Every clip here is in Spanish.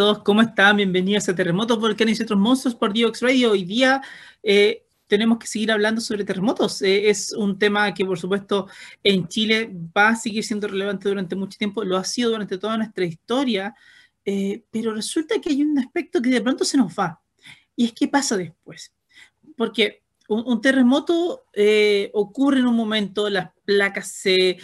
todos, ¿cómo están? Bienvenidos a Terremotos, Volcanes y otros monstruos por Diox Radio. Hoy día eh, tenemos que seguir hablando sobre terremotos. Eh, es un tema que, por supuesto, en Chile va a seguir siendo relevante durante mucho tiempo, lo ha sido durante toda nuestra historia, eh, pero resulta que hay un aspecto que de pronto se nos va. Y es qué pasa después. Porque un, terremoto ocurre en un momento, las placas se,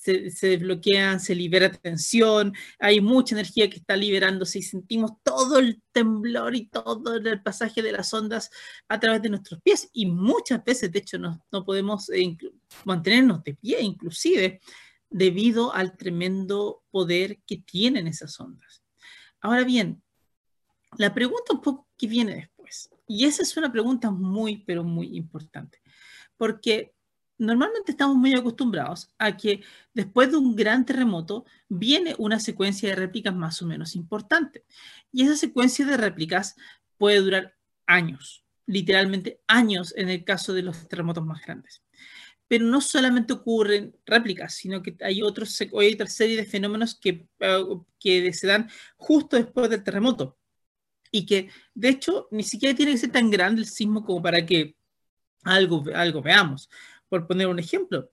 se, desbloquean, se libera tensión, hay mucha energía que está liberándose y sentimos todo el temblor y todo el pasaje de las ondas a través de nuestros pies. Y muchas veces, de hecho, no, no podemos eh, mantenernos de pie, inclusive, debido al tremendo poder que tienen esas ondas. Ahora bien, la pregunta un poco que viene después, y esa es una pregunta muy, pero muy importante, porque normalmente estamos muy acostumbrados a que después de un gran terremoto viene una secuencia de réplicas más o menos importante. Y esa secuencia de réplicas puede durar años, literalmente años en el caso de los terremotos más grandes. Pero no solamente ocurren réplicas, sino que hay, otros, hay otra serie de fenómenos que, eh, que se dan justo después del terremoto. Y que, de hecho, ni siquiera tiene que ser tan grande el sismo como para que algo, algo veamos. Por poner un ejemplo,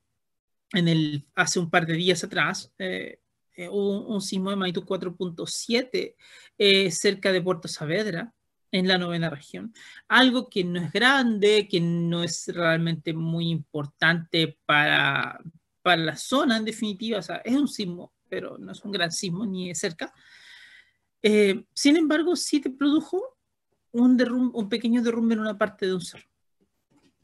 hace un par de días atrás eh, eh, hubo un, sismo de magnitud 4.7 eh, cerca de Puerto Saavedra, en la novena región. Algo que no es grande, que no es realmente muy importante para, para la zona en definitiva, o sea, es un sismo, pero no es un gran sismo ni de cerca. sin embargo, sí te produjo un pequeño derrumbe en una parte de un cerro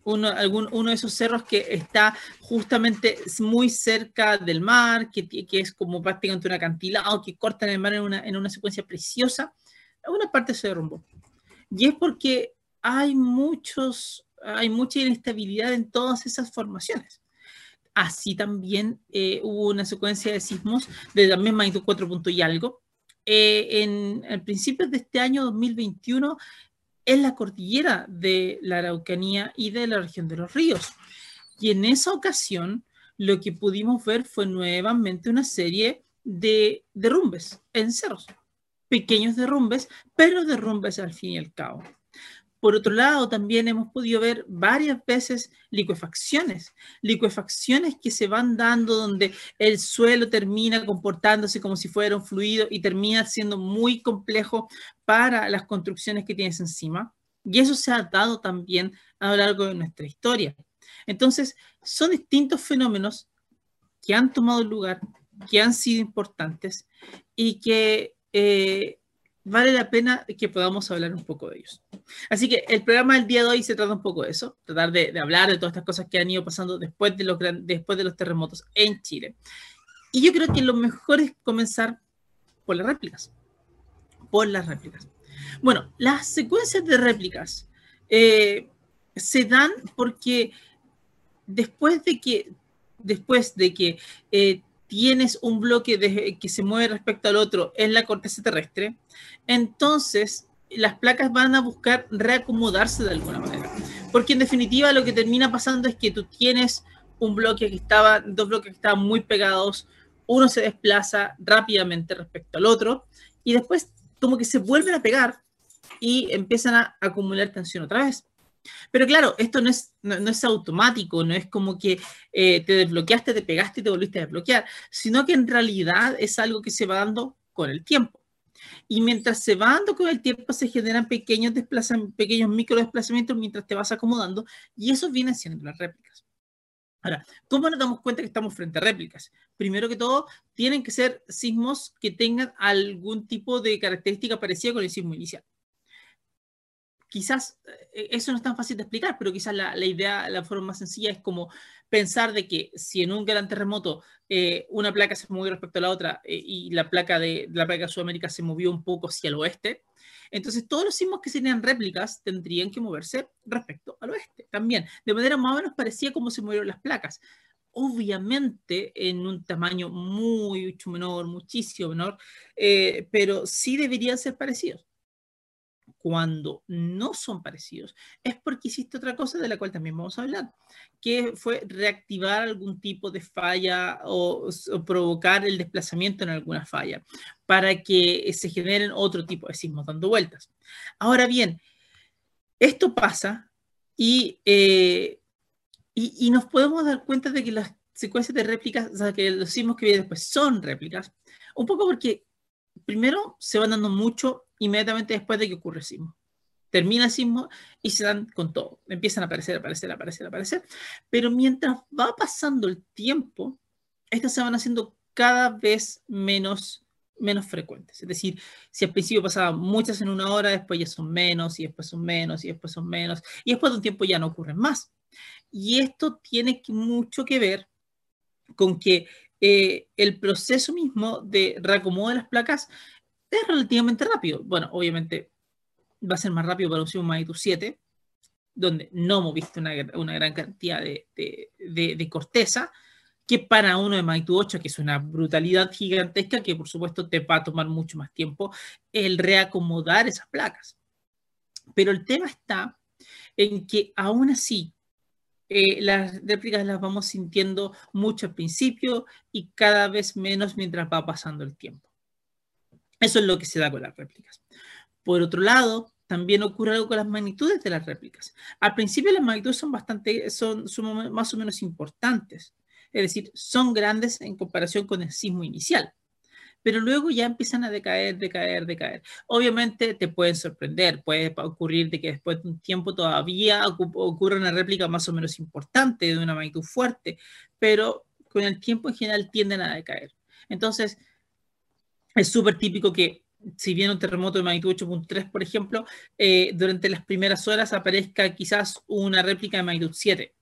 uno, algún, uno de esos cerros que está justamente muy cerca del mar, que, que es como prácticamente un acantilado, que corta el mar en una, en una secuencia preciosa, alguna parte se derrumbó. Y es porque hay, muchos, hay mucha inestabilidad en todas esas formaciones. Así también eh, hubo una secuencia de sismos de la misma magnitud 4 y algo. Eh, en el principio de este año 2021 en la cordillera de la Araucanía y de la región de los ríos. Y en esa ocasión lo que pudimos ver fue nuevamente una serie de derrumbes en cerros, pequeños derrumbes, pero derrumbes al fin y al cabo. Por otro lado, también hemos podido ver varias veces liquefacciones, liquefacciones que se van dando donde el suelo termina comportándose como si fuera un fluido y termina siendo muy complejo para las construcciones que tienes encima. Y eso se ha dado también a lo largo de nuestra historia. Entonces, son distintos fenómenos que han tomado lugar, que han sido importantes y que eh, vale la pena que podamos hablar un poco de ellos. Así que el programa del día de hoy se trata un poco de eso, tratar de, hablar de todas estas cosas que han ido pasando después de, los después de los terremotos en Chile. Y yo creo que lo mejor es comenzar por las réplicas. Por las réplicas. Bueno, las secuencias de réplicas eh, se dan porque después de que, después de que eh, tienes un bloque que se mueve respecto al otro en la corteza terrestre, entonces las placas van a buscar reacomodarse de alguna manera. Porque en definitiva lo que termina pasando es que tú tienes un bloque que estaba, dos bloques que estaban muy pegados, uno se desplaza rápidamente respecto al otro y después como que se vuelven a pegar y empiezan a acumular tensión otra vez. Pero claro, esto no es, no, es automático, no es como que eh, te desbloqueaste, te pegaste y te volviste a desbloquear, sino que en realidad es algo que se va dando con el tiempo. Y mientras se va dando con el tiempo, se generan pequeños, desplazamientos, pequeños micro desplazamientos mientras te vas acomodando, y eso viene siendo las réplicas. Ahora, ¿cómo nos damos cuenta que estamos frente a réplicas? Primero que todo, tienen que ser sismos que tengan algún tipo de característica parecida con el sismo inicial quizás eh, eso no es tan fácil de explicar, pero quizás la, idea, la forma más sencilla es como pensar de que si en un gran terremoto eh, una placa se movió respecto a la otra eh, y la placa de la placa Sudamérica se movió un poco hacia el oeste, entonces todos los sismos que serían réplicas tendrían que moverse respecto al oeste también, de manera más o menos parecida como se movieron las placas. Obviamente en un tamaño mucho menor, muchísimo menor, pero sí deberían ser parecidos. Cuando no son parecidos es porque existe otra cosa de la cual también vamos a hablar, que fue reactivar algún tipo de falla o, provocar el desplazamiento en alguna falla para que se generen otro tipo de sismos dando vueltas. Ahora bien, esto pasa y, eh, y, y, nos podemos dar cuenta de que las secuencias de réplicas, o sea, que los sismos que vienen después son réplicas, un poco porque primero se van dando mucho inmediatamente después de que ocurre el sismo. Termina el sismo y se dan con todo. Empiezan a aparecer, aparecer, aparecer, aparecer. Pero mientras va pasando el tiempo, estas se van haciendo cada vez menos, menos frecuentes. Es decir, si al principio pasaban muchas en una hora, después ya son menos, y después son menos, y después son menos, y después de un tiempo ya no ocurren más. Y esto tiene mucho que ver con que eh, el proceso mismo de reacomodo de las placas es relativamente rápido. Bueno, obviamente va a ser más rápido para un sismo magnitud 7, donde no hemos visto una, una gran cantidad de, de, corteza, que para uno de magnitud 8, que es una brutalidad gigantesca, que por supuesto te va a tomar mucho más tiempo el reacomodar esas placas. Pero el tema está en que aún así eh, las réplicas las vamos sintiendo mucho al principio y cada vez menos mientras va pasando el tiempo. Eso es lo que se da con las réplicas. Por otro lado, también ocurre algo con las magnitudes de las réplicas. Al principio las magnitudes son bastante, son, son más o menos importantes, es decir, son grandes en comparación con el sismo inicial pero luego ya empiezan a decaer, decaer, decaer. Obviamente te pueden sorprender, puede ocurrir de que después de un tiempo todavía ocurra una réplica más o menos importante de una magnitud fuerte, pero con el tiempo en general tienden a decaer. Entonces, es súper típico que si viene un terremoto de magnitud 8.3, por ejemplo, eh, durante las primeras horas aparezca quizás una réplica de magnitud 7 o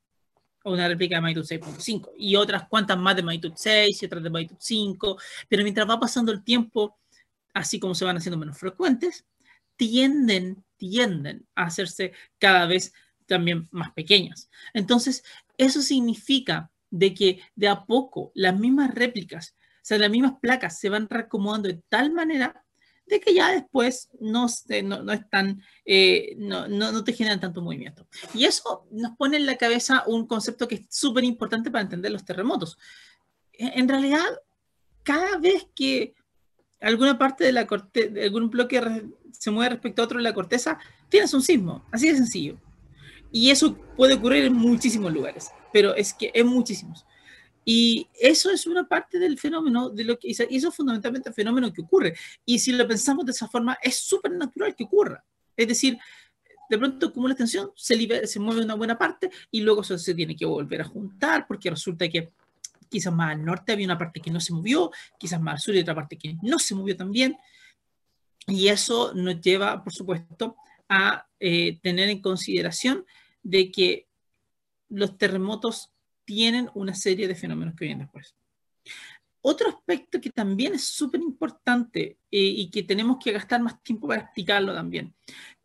una réplica de magnitud 6.5 y otras cuantas más de magnitud 6 y otras de magnitud 5, pero mientras va pasando el tiempo, así como se van haciendo menos frecuentes, tienden, tienden a hacerse cada vez también más pequeñas. Entonces, eso significa de que de a poco las mismas réplicas, o sea, las mismas placas se van reacomodando de tal manera de que ya después no, no, no están, eh, no, no, te generan tanto movimiento. Y eso nos pone en la cabeza un concepto que es súper importante para entender los terremotos. En realidad, cada vez que alguna parte de la corteza, algún bloque se mueve respecto a otro en la corteza, tienes un sismo, así de sencillo. Y eso puede ocurrir en muchísimos lugares, pero es que en muchísimos. Y eso es una parte del fenómeno, de lo que, y eso es fundamentalmente el fenómeno que ocurre. Y si lo pensamos de esa forma, es súper natural que ocurra. Es decir, de pronto como la tensión, se, se mueve una buena parte y luego eso se tiene que volver a juntar porque resulta que quizás más al norte había una parte que no se movió, quizás más al sur y otra parte que no se movió también. Y eso nos lleva, por supuesto, a eh, tener en consideración de que los terremotos tienen una serie de fenómenos que vienen después. Otro aspecto que también es súper importante eh, y que tenemos que gastar más tiempo para explicarlo también,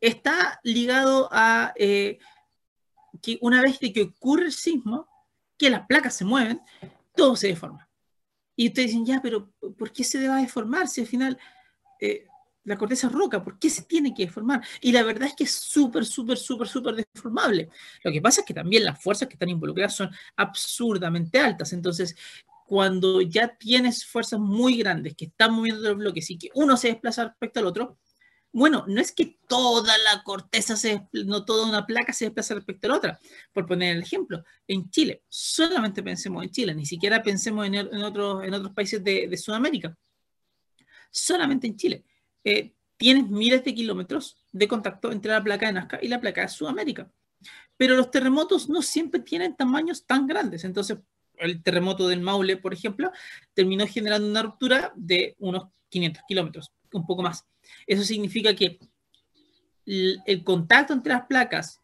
está ligado a eh, que una vez que ocurre el sismo, que las placas se mueven, todo se deforma. Y ustedes dicen, ya, pero ¿por qué se debe deformar si al final eh, la corteza roca, ¿por qué se tiene que deformar? Y la verdad es que es súper, súper, súper, súper deformable. Lo que pasa es que también las fuerzas que están involucradas son absurdamente altas. Entonces, cuando ya tienes fuerzas muy grandes que están moviendo los bloques y que uno se desplaza respecto al otro, bueno, no es que toda la corteza, se, no toda una placa se desplaza respecto a la otra. Por poner el ejemplo, en Chile, solamente pensemos en Chile, ni siquiera pensemos en, otros, países de Sudamérica. Solamente en Chile eh, tienes miles de kilómetros de contacto entre la placa de Nazca y la placa de Sudamérica. Pero los terremotos no siempre tienen tamaños tan grandes. Entonces, el terremoto del Maule, por ejemplo, terminó generando una ruptura de unos 500 kilómetros, un poco más. Eso significa que el, contacto entre las placas,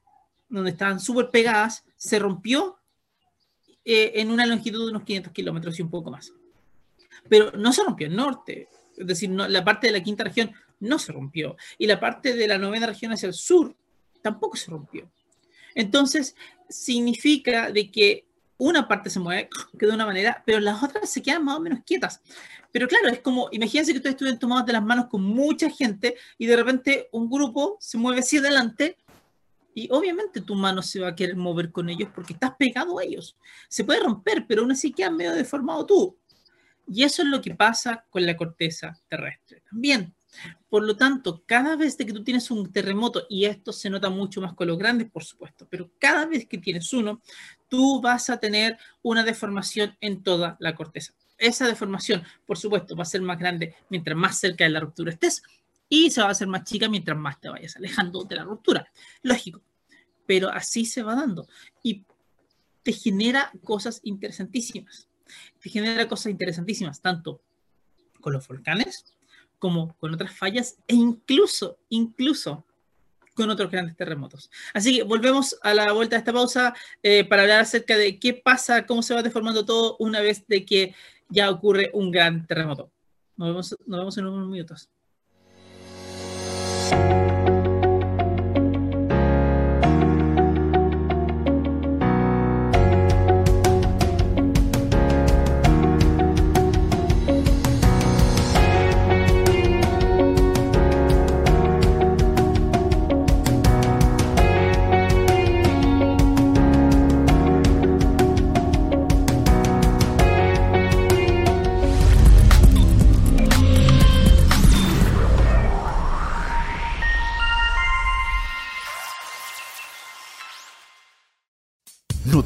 donde estaban súper pegadas, se rompió eh, en una longitud de unos 500 kilómetros y un poco más. Pero no se rompió el norte, es decir, la parte de la quinta región no se rompió y la parte de la novena región hacia el sur tampoco se rompió. Entonces, significa de que una parte se mueve que de una manera, pero las otras se quedan más o menos quietas. Pero claro, es como, imagínense que ustedes estuvieran tomados de las manos con mucha gente y de repente un grupo se mueve hacia adelante y obviamente tu mano se va a querer mover con ellos porque estás pegado a ellos. Se puede romper, pero aún así queda medio deformado tú. Y eso es lo que pasa con la corteza terrestre también. Por lo tanto, cada vez que tú tienes un terremoto, y esto se nota mucho más con los grandes, por supuesto, pero cada vez que tienes uno, tú vas a tener una deformación en toda la corteza. Esa deformación, por supuesto, va a ser más grande mientras más cerca de la ruptura estés y se va a hacer más chica mientras más te vayas alejando de la ruptura. Lógico, pero así se va dando y te genera cosas interesantísimas. Te genera cosas interesantísimas, tanto con los volcanes como con otras fallas e incluso, incluso con otros grandes terremotos. Así que volvemos a la vuelta de esta pausa eh, para hablar acerca de qué pasa, cómo se va deformando todo una vez de que ya ocurre un gran terremoto. Nos vemos, nos vemos en unos minutos.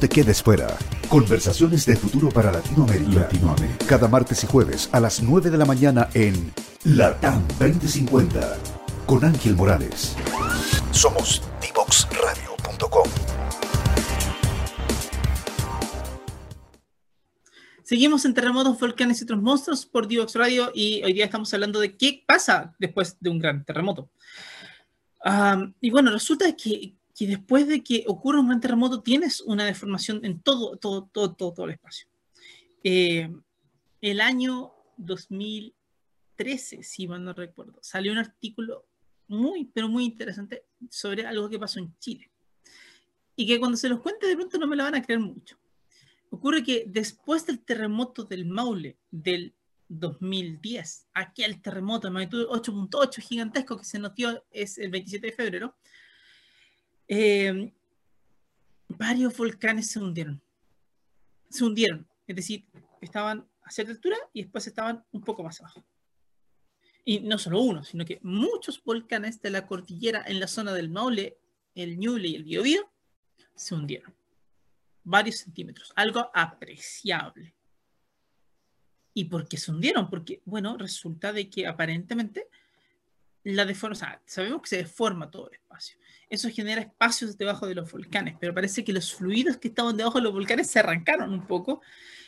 Te quedes fuera. Conversaciones de futuro para Latinoamérica. Latinoamérica. Cada martes y jueves a las 9 de la mañana en Latam 2050 con Ángel Morales. Somos divoxradio.com. Seguimos en terremotos, volcanes y otros monstruos por Divox Radio y hoy día estamos hablando de qué pasa después de un gran terremoto. y bueno, resulta que que después de que ocurra un gran terremoto tienes una deformación en todo, todo, todo, todo, el espacio. Eh, el año 2013, si mal no recuerdo, salió un artículo muy, pero muy interesante sobre algo que pasó en Chile. Y que cuando se los cuente de pronto no me lo van a creer mucho. Ocurre que después del terremoto del Maule del 2010, aquel terremoto de magnitud 8.8 gigantesco que se notió es el 27 de febrero, eh, varios volcanes se hundieron. Se hundieron, es decir, estaban a cierta altura y después estaban un poco más abajo. Y no solo uno, sino que muchos volcanes de la cordillera en la zona del Maule, el Ñuble y el Biobío se hundieron. Varios centímetros, algo apreciable. ¿Y por qué se hundieron? Porque, bueno, resulta de que aparentemente la deforma, o sabemos que se deforma todo el espacio eso genera espacios debajo de los volcanes, pero parece que los fluidos que estaban debajo de los volcanes se arrancaron un poco.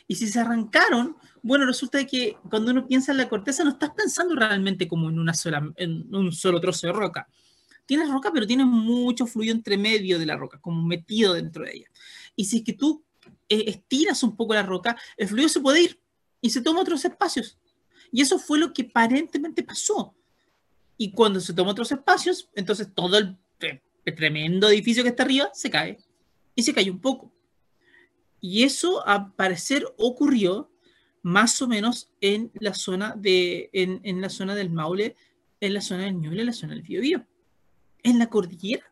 Y si se arrancaron, bueno, resulta que cuando uno piensa en la corteza no estás pensando realmente como en, una sola, en un solo trozo de roca. Tienes roca, pero tienes mucho fluido entre medio de la roca, como metido dentro de ella. Y si es que tú eh, estiras un poco la roca, el fluido se puede ir y se toma otros espacios. Y eso fue lo que aparentemente pasó. Y cuando se toma otros espacios, entonces todo el tremendo edificio que está arriba se cae y se cae un poco. Y eso, al parecer, ocurrió más o menos en la zona, de, en, la zona del Maule, en la zona del Ñuble, en la zona del Biobío. En la cordillera.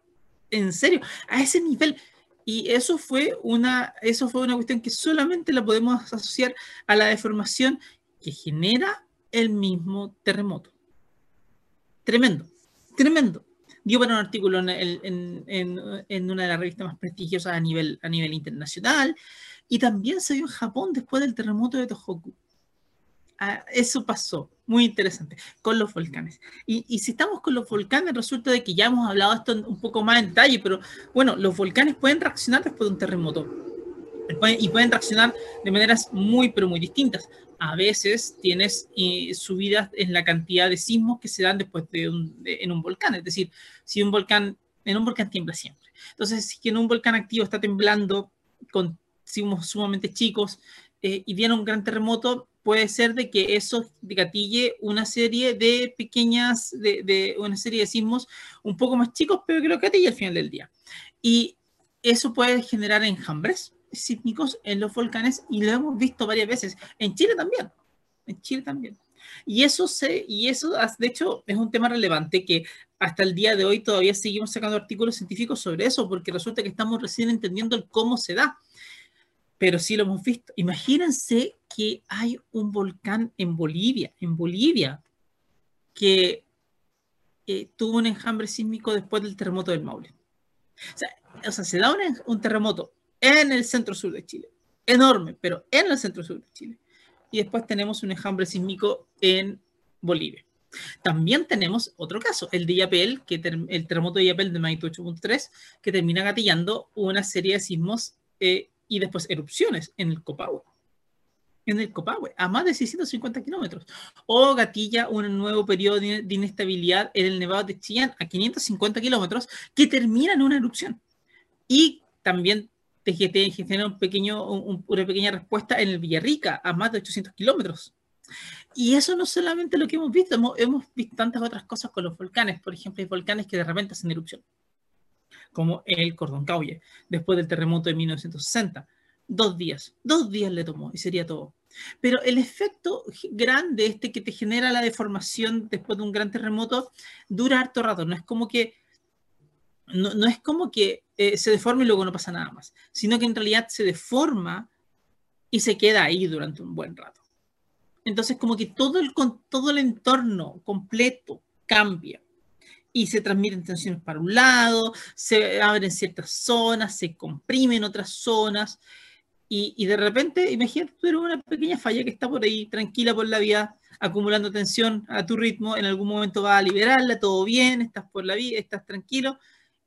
En serio, a ese nivel. Y eso fue una, eso fue una cuestión que solamente la podemos asociar a la deformación que genera el mismo terremoto. Tremendo, tremendo dio para un artículo en, una de las revistas más prestigiosas a nivel, a nivel internacional, y también se dio en Japón después del terremoto de Tohoku. Ah, eso pasó, muy interesante, con los volcanes. Y, si estamos con los volcanes, resulta de que ya hemos hablado esto un poco más en detalle, pero bueno, los volcanes pueden reaccionar después de un terremoto. Y pueden reaccionar de maneras muy, pero muy distintas a veces tienes eh, subidas en la cantidad de sismos que se dan después de un, en un volcán. Es decir, si un volcán, en un volcán tiembla siempre. Entonces, si en un volcán activo está temblando con sismos sumamente chicos eh, y viene un gran terremoto, puede ser de que eso gatille una serie de pequeñas, de, de, una serie de sismos un poco más chicos, pero que lo gatille al final del día. Y eso puede generar enjambres, sísmicos en los volcanes y lo hemos visto varias veces. En Chile también. En Chile también. Y eso, se, y eso, de hecho, es un tema relevante que hasta el día de hoy todavía seguimos sacando artículos científicos sobre eso, porque resulta que estamos recién entendiendo el cómo se da. Pero sí lo hemos visto. Imagínense que hay un volcán en Bolivia, en Bolivia, que eh, tuvo un enjambre sísmico después del terremoto del Maule. O sea, se da un, un terremoto en el centro sur de Chile, enorme, pero en el centro sur de Chile y después tenemos un enjambre sísmico en Bolivia. También tenemos otro caso, el de Yapel, que el terremoto de Yapel de magnitud 8.3, que termina gatillando una serie de sismos eh, y después erupciones en el Copahue. En el Copahue, a más de 650 kilómetros. O gatilla un nuevo periodo de inestabilidad en el Nevado de Chillán a 550 kilómetros, que termina en una erupción. Y también TGT genera un pequeño, una pequeña respuesta en el Villarrica, a más de 800 kilómetros. Y eso no es solamente lo que hemos visto, hemos, visto tantas otras cosas con los volcanes. Por ejemplo, hay volcanes que de repente hacen erupción, como el Cordón Cauye, después del terremoto de 1960. Dos días, dos días le tomó y sería todo. Pero el efecto grande, este que te genera la deformación después de un gran terremoto, dura harto rato. No es como que no, es como que eh, se deforme y luego no pasa nada más, sino que en realidad se deforma y se queda ahí durante un buen rato. Entonces, como que todo el, todo el entorno completo cambia y se transmiten tensiones para un lado, se abren ciertas zonas, se comprimen otras zonas y, de repente, imagínate, tú eres una pequeña falla que está por ahí tranquila por la vía, acumulando tensión a tu ritmo, en algún momento va a liberarla, todo bien, estás por la vía, estás tranquilo,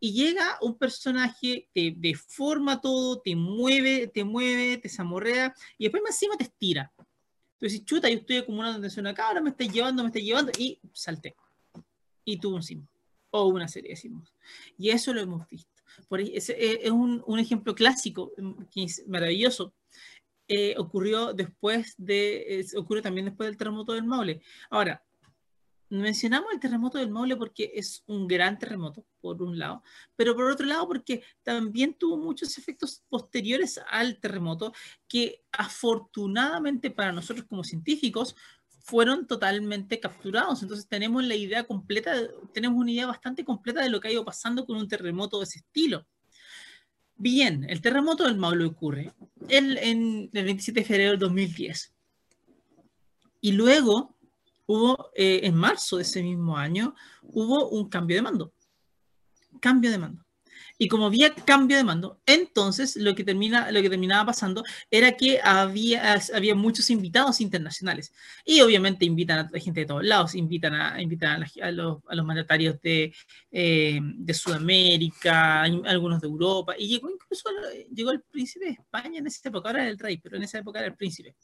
y llega un personaje, te deforma todo, te mueve, te mueve, te zamorrea y después encima te estira. Entonces, chuta, yo estoy acumulando tensión acá, ahora me estoy llevando, me estoy llevando y salté. Y tuvo un sismo o una serie de sismos. Y eso lo hemos visto. Por, es, es un, un, ejemplo clásico mm, que es maravilloso. Eh, ocurrió después de, ocurrió también después del terremoto del Maule. Ahora, mencionamos el terremoto del Maule porque es un gran terremoto, por un lado, pero por otro lado porque también tuvo muchos efectos posteriores al terremoto que afortunadamente para nosotros como científicos fueron totalmente capturados. Entonces tenemos la idea completa, tenemos una idea bastante completa de lo que ha ido pasando con un terremoto de ese estilo. Bien, el terremoto del Maule ocurre en, en el 27 de febrero del 2010. Y luego hubo, eh, en marzo de ese mismo año, hubo un cambio de mando. Cambio de mando. Y como había cambio de mando, entonces lo que, termina, lo que terminaba pasando era que había, había muchos invitados internacionales. Y obviamente invitan a gente de todos lados, invitan a, invitan a, los, a los, mandatarios de, eh, de, Sudamérica, algunos de Europa, y llegó incluso llegó el príncipe de España en esa época, ahora era el rey, pero en esa época era el príncipe.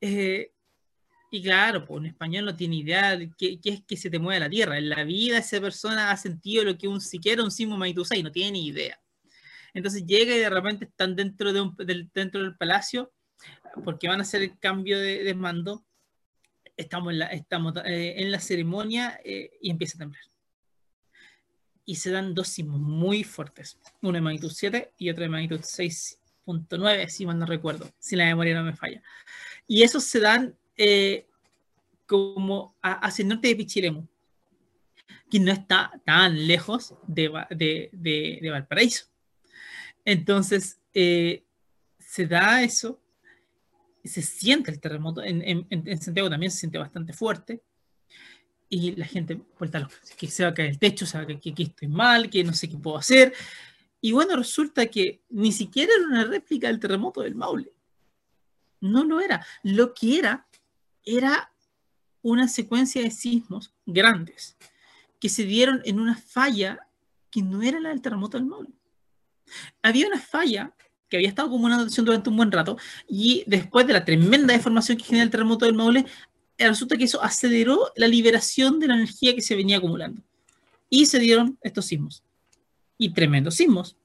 Eh, y claro, pues un español no tiene idea de qué, es que se te mueve la tierra. En la vida esa persona ha sentido lo que un siquiera un sismo y no tiene ni idea. Entonces llega y de repente están dentro, de un, del, dentro del palacio porque van a hacer el cambio de, mando. Estamos en la, estamos, eh, en la ceremonia eh, y empieza a temblar. Y se dan dos sismos muy fuertes. Uno de magnitud 7 y otro de magnitud 6.9, si mal no recuerdo, si la memoria no me falla. Y esos se dan eh, como hacia el norte de Pichilemu, que no está tan lejos de, de, Valparaíso. Entonces, eh, se da eso, se siente el terremoto, en, en, Santiago también se siente bastante fuerte, y la gente vuelta loca, que se va a caer el techo, se va a que aquí estoy mal, que no sé qué puedo hacer. Y bueno, resulta que ni siquiera era una réplica del terremoto del Maule. No lo era. Lo que era era una secuencia de sismos grandes que se dieron en una falla que no era la del terremoto del Maule. Había una falla que había estado acumulando tensión durante un buen rato y después de la tremenda deformación que genera el terremoto del Maule, resulta que eso aceleró la liberación de la energía que se venía acumulando. Y se dieron estos sismos. Y tremendos sismos.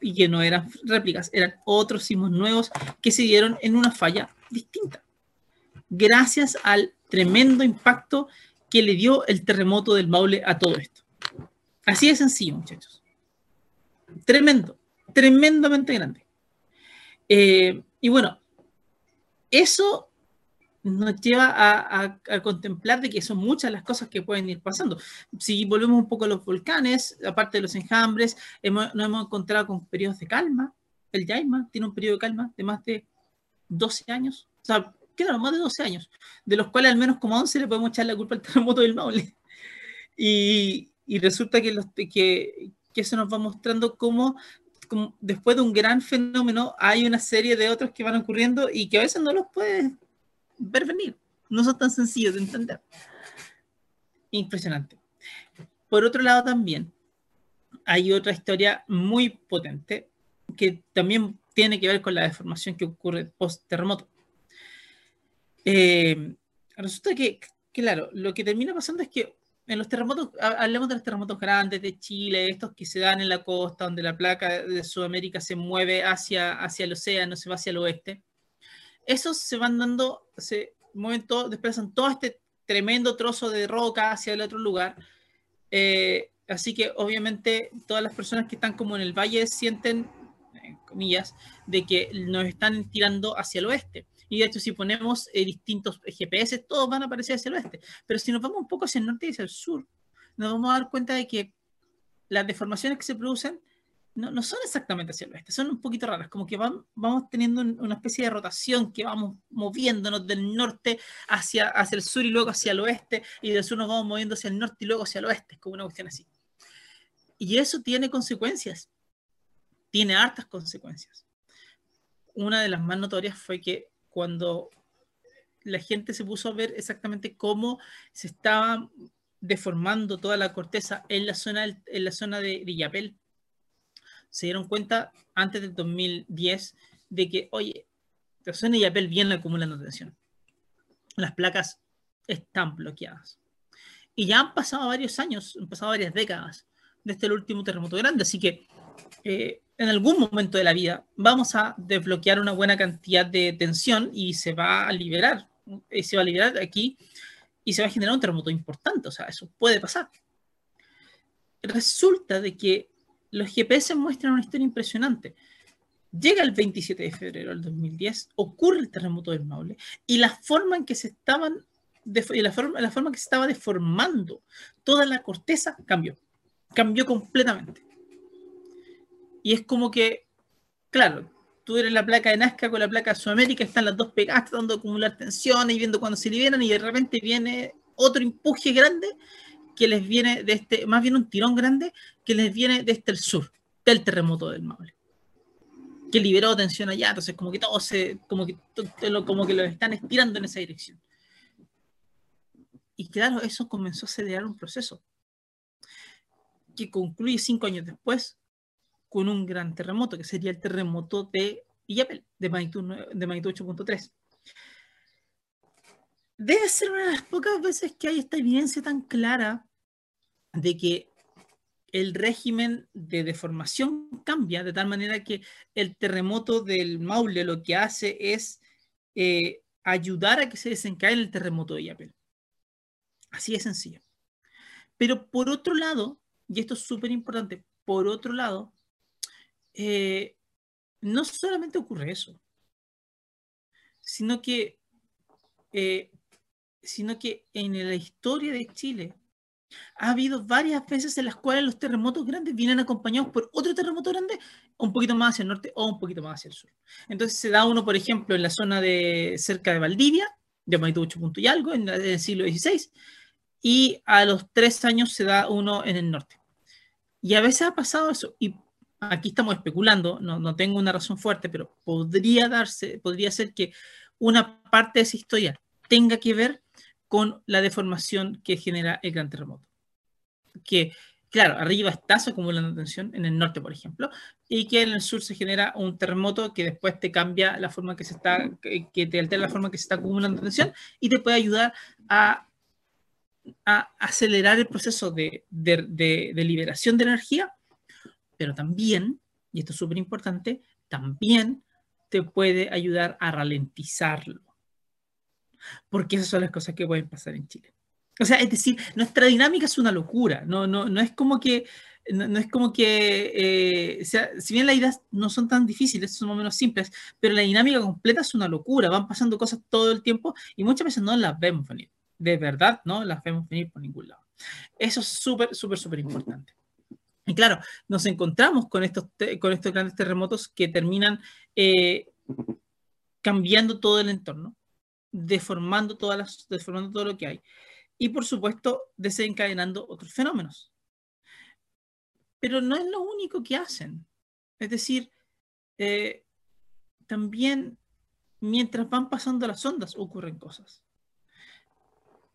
Y que no eran réplicas, eran otros sismos nuevos que se dieron en una falla distinta gracias al tremendo impacto que le dio el terremoto del Maule a todo esto. Así de sencillo, muchachos. Tremendo, tremendamente grande. Eh, y bueno, eso nos lleva a, contemplar de que son muchas las cosas que pueden ir pasando. Si volvemos un poco a los volcanes, aparte de los enjambres, hemos, nos hemos encontrado con periodos de calma. El Yaima tiene un periodo de calma de más de 12 años. O sea, claro, más de 12 años, de los cuales al menos como 11 le podemos echar la culpa al terremoto del Maule. Y, y resulta que, los, que, que eso nos va mostrando cómo después de un gran fenómeno hay una serie de otros que van ocurriendo y que a veces no los puedes ver venir. No son tan sencillos de entender. Impresionante. Por otro lado también hay otra historia muy potente que también tiene que ver con la deformación que ocurre post-terremoto. Eh, resulta que, claro, lo que termina pasando es que en los terremotos, hablemos de los terremotos grandes de Chile, estos que se dan en la costa, donde la placa de Sudamérica se mueve hacia, hacia el océano, se va hacia el oeste. Esos se van dando, se mueven todo, desplazan todo este tremendo trozo de roca hacia el otro lugar. Eh, así que obviamente todas las personas que están como en el valle sienten, comillas, de que nos están tirando hacia el oeste. Y de hecho, si ponemos eh, distintos GPS, todos van a aparecer hacia el oeste. Pero si nos vamos un poco hacia el norte y hacia el sur, nos vamos a dar cuenta de que las deformaciones que se producen no, no son exactamente hacia el oeste, son un poquito raras, como que vamos teniendo una especie de rotación que vamos moviéndonos del norte hacia, hacia el sur y luego hacia el oeste, y del sur nos vamos moviendo hacia el norte y luego hacia el oeste, es como una cuestión así. Y eso tiene consecuencias, tiene hartas consecuencias. Una de las más notorias fue que cuando la gente se puso a ver exactamente cómo se estaba deformando toda la corteza en la zona, en la zona de Villapel, se dieron cuenta antes del 2010 de que, oye, la zona de Villapel viene acumulando tensión. Las placas están bloqueadas. Y ya han pasado varios años, han pasado varias décadas desde el último terremoto grande, así que eh, en algún momento de la vida vamos a desbloquear una buena cantidad de tensión y se va a liberar, y se va a liberar aquí y se va a generar un terremoto importante, o sea, eso puede pasar. Resulta de que los GPS muestran una historia impresionante. Llega el 27 de febrero del 2010, ocurre el terremoto del Maule y la forma en que se estaban la forma, la forma que se estaba deformando toda la corteza cambió, cambió completamente. Y es como que, claro, tú eres la placa de Nazca con la placa de Sudamérica, están las dos pegadas tratando de acumular tensiones y viendo cuando se liberan y de repente viene otro empuje grande que les viene de este, más bien un tirón grande que les viene desde el sur, del terremoto del Maule. Que liberó tensión allá, entonces como que todo se, como que, como que lo están estirando en esa dirección. Y claro, eso comenzó a acelerar un proceso que concluye cinco años después con un gran terremoto, que sería el terremoto de Illapel, de magnitud, de magnitud 8.3. Debe ser una de las pocas veces que hay esta evidencia tan clara de que el régimen de deformación cambia de tal manera que el terremoto del Maule lo que hace es eh, ayudar a que se desencadene el terremoto de Illapel. Así de sencillo. Pero por otro lado, y esto es súper importante, por otro lado, eh, no solamente ocurre eso, sino que, eh, sino que en la historia de Chile ha habido varias veces en las cuales los terremotos grandes vienen acompañados por otro terremoto grande un poquito más hacia el norte o un poquito más hacia el sur. Entonces se da uno, por ejemplo, en la zona de cerca de Valdivia, de magnitud 8 puntos y algo, en, el siglo XVI, y a los tres años se da uno en el norte. Y a veces ha pasado eso, y aquí estamos especulando, no, no, tengo una razón fuerte, pero podría darse, podría ser que una parte de esa historia tenga que ver con la deformación que genera el gran terremoto. Que, claro, arriba está se acumulando tensión, en el norte, por ejemplo, y que en el sur se genera un terremoto que después te cambia la forma que se está, que te altera la forma que se está acumulando tensión y te puede ayudar a, a acelerar el proceso de, de, de liberación de energía pero también, y esto es súper importante, también te puede ayudar a ralentizarlo. Porque esas son las cosas que pueden pasar en Chile. O sea, es decir, nuestra dinámica es una locura. No, no, no es como que no, es como que, eh, sea, si bien las ideas no son tan difíciles, son más o menos simples, pero la dinámica completa es una locura, van pasando cosas todo el tiempo y muchas veces no las vemos venir, de verdad no las vemos venir por ningún lado. Eso es súper, súper, súper importante. Y claro, nos encontramos con estos, con estos grandes terremotos que terminan eh, cambiando todo el entorno, deformando, todas las, deformando todo lo que hay. Y por supuesto, desencadenando otros fenómenos. Pero no es lo único que hacen. Es decir, eh, también mientras van pasando las ondas ocurren cosas.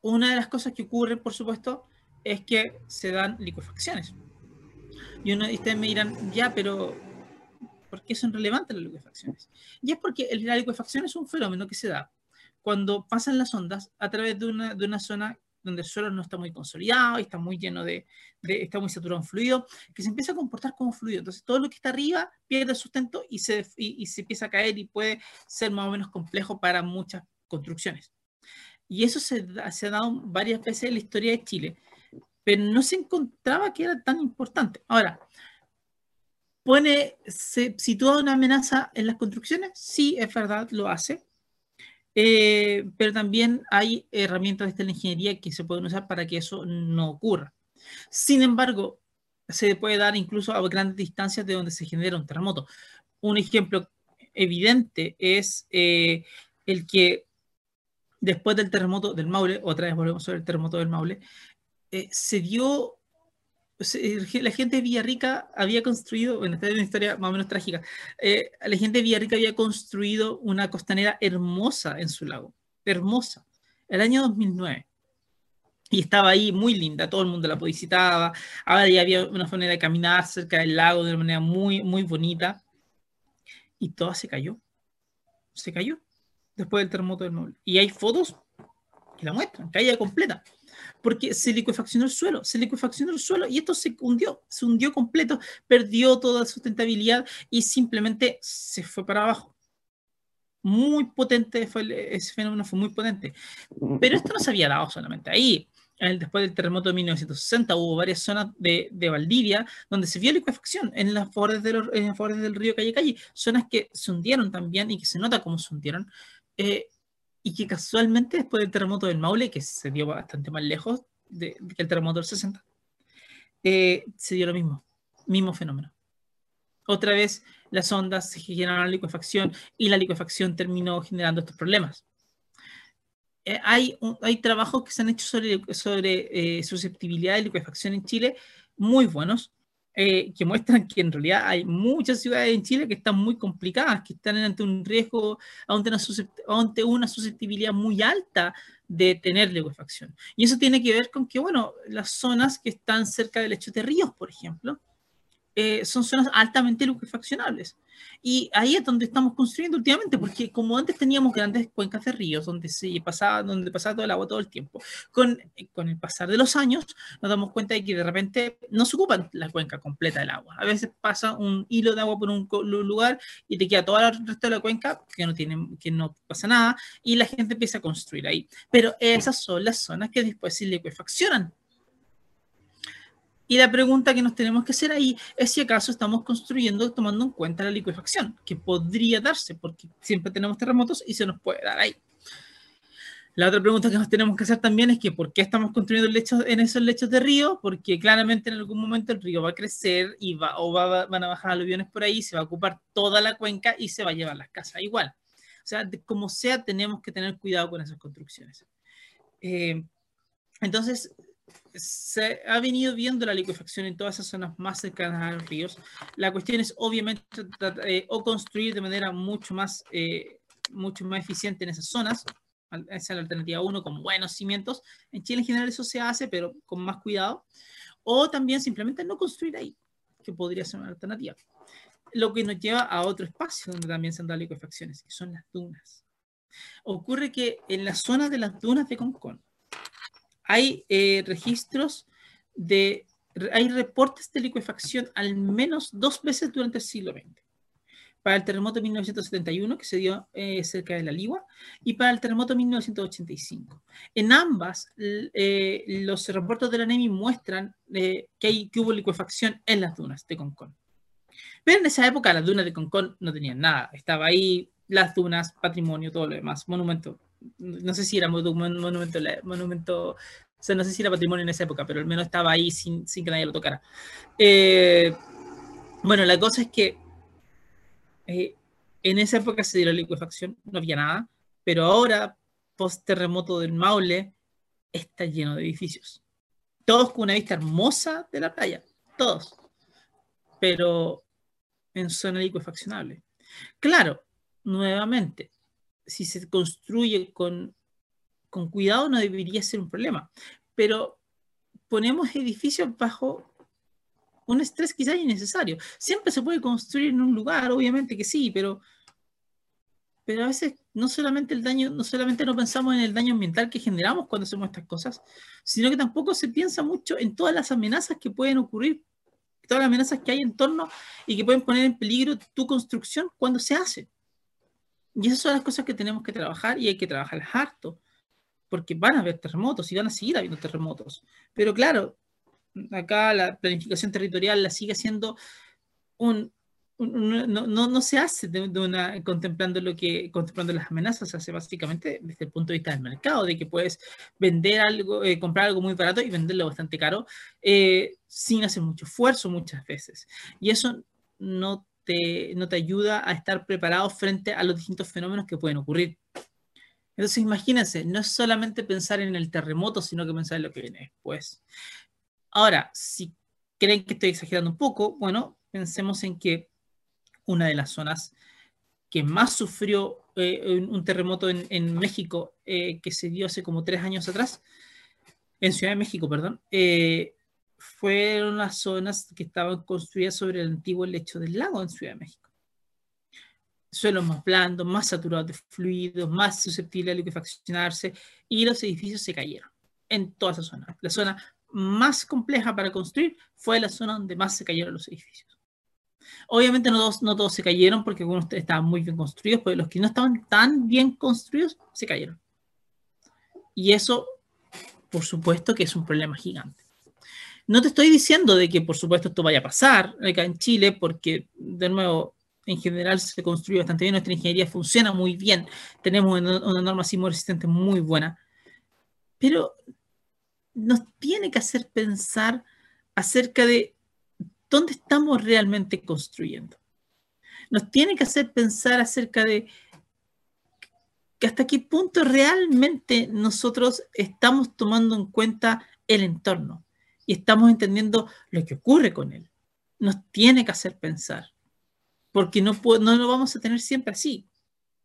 Una de las cosas que ocurren, por supuesto, es que se dan liquefacciones. Y uno, ustedes me dirán, ya, pero ¿por qué son relevantes las liquefacciones? Y es porque la liquefacción es un fenómeno que se da cuando pasan las ondas a través de una, de una zona donde el suelo no está muy consolidado y está muy lleno de, está muy saturado en fluido, que se empieza a comportar como fluido. Entonces todo lo que está arriba pierde sustento y se, y, se empieza a caer y puede ser más o menos complejo para muchas construcciones. Y eso se, se ha dado varias veces en la historia de Chile pero no se encontraba que era tan importante. Ahora, ¿pone, se sitúa una amenaza en las construcciones? Sí, es verdad, lo hace. Eh, pero también hay herramientas de la ingeniería que se pueden usar para que eso no ocurra. Sin embargo, se puede dar incluso a grandes distancias de donde se genera un terremoto. Un ejemplo evidente es eh, el que después del terremoto del Maule, otra vez volvemos sobre el terremoto del Maule, eh, se dio, la gente de Villarrica había construido, bueno, esta es una historia más o menos trágica, eh, la gente de Villarrica había construido una costanera hermosa en su lago, hermosa, el año 2009. Y estaba ahí muy linda, todo el mundo la visitaba, ahora ya había una manera de caminar cerca del lago de una manera muy, muy bonita. Y todo se cayó. Se cayó después del terremoto del móvil. Y hay fotos que la muestran, caída completa porque se liquefaccionó el suelo, se liquefaccionó el suelo y esto se hundió, se hundió completo, perdió toda sustentabilidad y simplemente se fue para abajo. Muy potente fue ese fenómeno, fue muy potente. Pero esto no se había dado solamente ahí. Después del terremoto de 1960 hubo varias zonas de, de Valdivia donde se vio liquefacción en las bordes, de los, en del río Calle Calle, zonas que se hundieron también y que se nota cómo se hundieron. Eh, y que casualmente después del terremoto del Maule, que se dio bastante más lejos de, que el terremoto del 60, eh, se dio lo mismo, mismo fenómeno. Otra vez las ondas se generaron liquefacción y la liquefacción terminó generando estos problemas. Eh, hay, hay trabajos que se han hecho sobre, sobre eh, susceptibilidad de liquefacción en Chile muy buenos eh, que muestran que en realidad hay muchas ciudades en Chile que están muy complicadas, que están ante un riesgo, ante una, susceptibilidad muy alta de tener liquefacción. Y eso tiene que ver con que, bueno, las zonas que están cerca del lecho de ríos, por ejemplo, eh, son zonas altamente liquefaccionables. Y ahí es donde estamos construyendo últimamente, porque como antes teníamos grandes cuencas de ríos donde se pasaba, donde pasaba todo el agua todo el tiempo, con, con el pasar de los años nos damos cuenta de que de repente no se ocupan la cuenca completa del agua. A veces pasa un hilo de agua por un lugar y te queda todo el resto de la cuenca que no, tiene, que no pasa nada y la gente empieza a construir ahí. Pero esas son las zonas que después se liquefaccionan y la pregunta que nos tenemos que hacer ahí es si acaso estamos construyendo tomando en cuenta la liquefacción, que podría darse, porque siempre tenemos terremotos y se nos puede dar ahí. La otra pregunta que nos tenemos que hacer también es que ¿por qué estamos construyendo lechos, en esos lechos de río? Porque claramente en algún momento el río va a crecer y va, o va, van a bajar aluviones por ahí, se va a ocupar toda la cuenca y se va a llevar las casas igual. O sea, como sea, tenemos que tener cuidado con esas construcciones. Eh, entonces, se ha venido viendo la liquefacción en todas esas zonas más cercanas a los ríos. La cuestión es obviamente eh, o construir de manera mucho más, eh, mucho más eficiente en esas zonas. Esa es la alternativa uno, con buenos cimientos. En Chile en general eso se hace, pero con más cuidado. O también simplemente no construir ahí, que podría ser una alternativa. Lo que nos lleva a otro espacio donde también se han dado liquefacciones, que son las dunas. Ocurre que en la zona de las dunas de Concón, hay eh, registros de, hay reportes de liquefacción al menos dos veces durante el siglo XX. para el terremoto de 1971 que se dio eh, cerca de la Ligua y para el terremoto de 1985. En ambas, eh, los reportes de la NEMI muestran eh, que, hay, que hubo liquefacción en las dunas de Concón. Pero en esa época las dunas de Concón no tenían nada, estaba ahí las dunas, patrimonio, todo lo demás, monumento. No sé si era monumento, monumento o sea, no sé si era patrimonio en esa época, pero al menos estaba ahí sin, sin que nadie lo tocara. bueno, la cosa es que eh, en esa época se dio la liquefacción, no había nada, pero ahora, post terremoto del Maule, está lleno de edificios. Todos con una vista hermosa de la playa, todos, pero en zona liquefaccionable. Claro, nuevamente, si se construye con, con cuidado no debería ser un problema, pero ponemos edificios bajo un estrés quizás innecesario. Siempre se puede construir en un lugar, obviamente que sí, pero, pero a veces no solamente el daño, no solamente no pensamos en el daño ambiental que generamos cuando hacemos estas cosas, sino que tampoco se piensa mucho en todas las amenazas que pueden ocurrir, todas las amenazas que hay en torno y que pueden poner en peligro tu construcción cuando se hace. Y esas son las cosas que tenemos que trabajar y hay que trabajar harto, porque van a haber terremotos y van a seguir habiendo terremotos. Pero claro, acá la planificación territorial la sigue siendo un, no, no, se hace de, una, contemplando lo que contemplando las amenazas, se hace básicamente desde el punto de vista del mercado, de que puedes vender algo, eh, comprar algo muy barato y venderlo bastante caro eh, sin hacer mucho esfuerzo muchas veces. Y eso no no te ayuda a estar preparado frente a los distintos fenómenos que pueden ocurrir. Entonces, imagínense, no es solamente pensar en el terremoto, sino que pensar en lo que viene después. Ahora, si creen que estoy exagerando un poco, bueno, pensemos en que una de las zonas que más sufrió eh, un terremoto en, México, eh, que se dio hace como tres años atrás, en Ciudad de México, perdón, eh, fueron las zonas que estaban construidas sobre el antiguo lecho del lago en Ciudad de México. Suelos más blandos, más saturados de fluidos, más susceptibles a liquefaccionarse, y los edificios se cayeron en toda esa zona. La zona más compleja para construir fue la zona donde más se cayeron los edificios. Obviamente no todos, no todos se cayeron porque algunos estaban muy bien construidos, pero los que no estaban tan bien construidos se cayeron. Y eso, por supuesto, que es un problema gigante. No te estoy diciendo de que, por supuesto, esto vaya a pasar acá en Chile, porque, de nuevo, en general se construye bastante bien, nuestra ingeniería funciona muy bien, tenemos una, norma sismo resistente muy buena, pero nos tiene que hacer pensar acerca de dónde estamos realmente construyendo. Nos tiene que hacer pensar acerca de que hasta qué punto realmente nosotros estamos tomando en cuenta el entorno y estamos entendiendo lo que ocurre con él. Nos tiene que hacer pensar, porque no, no lo vamos a tener siempre así.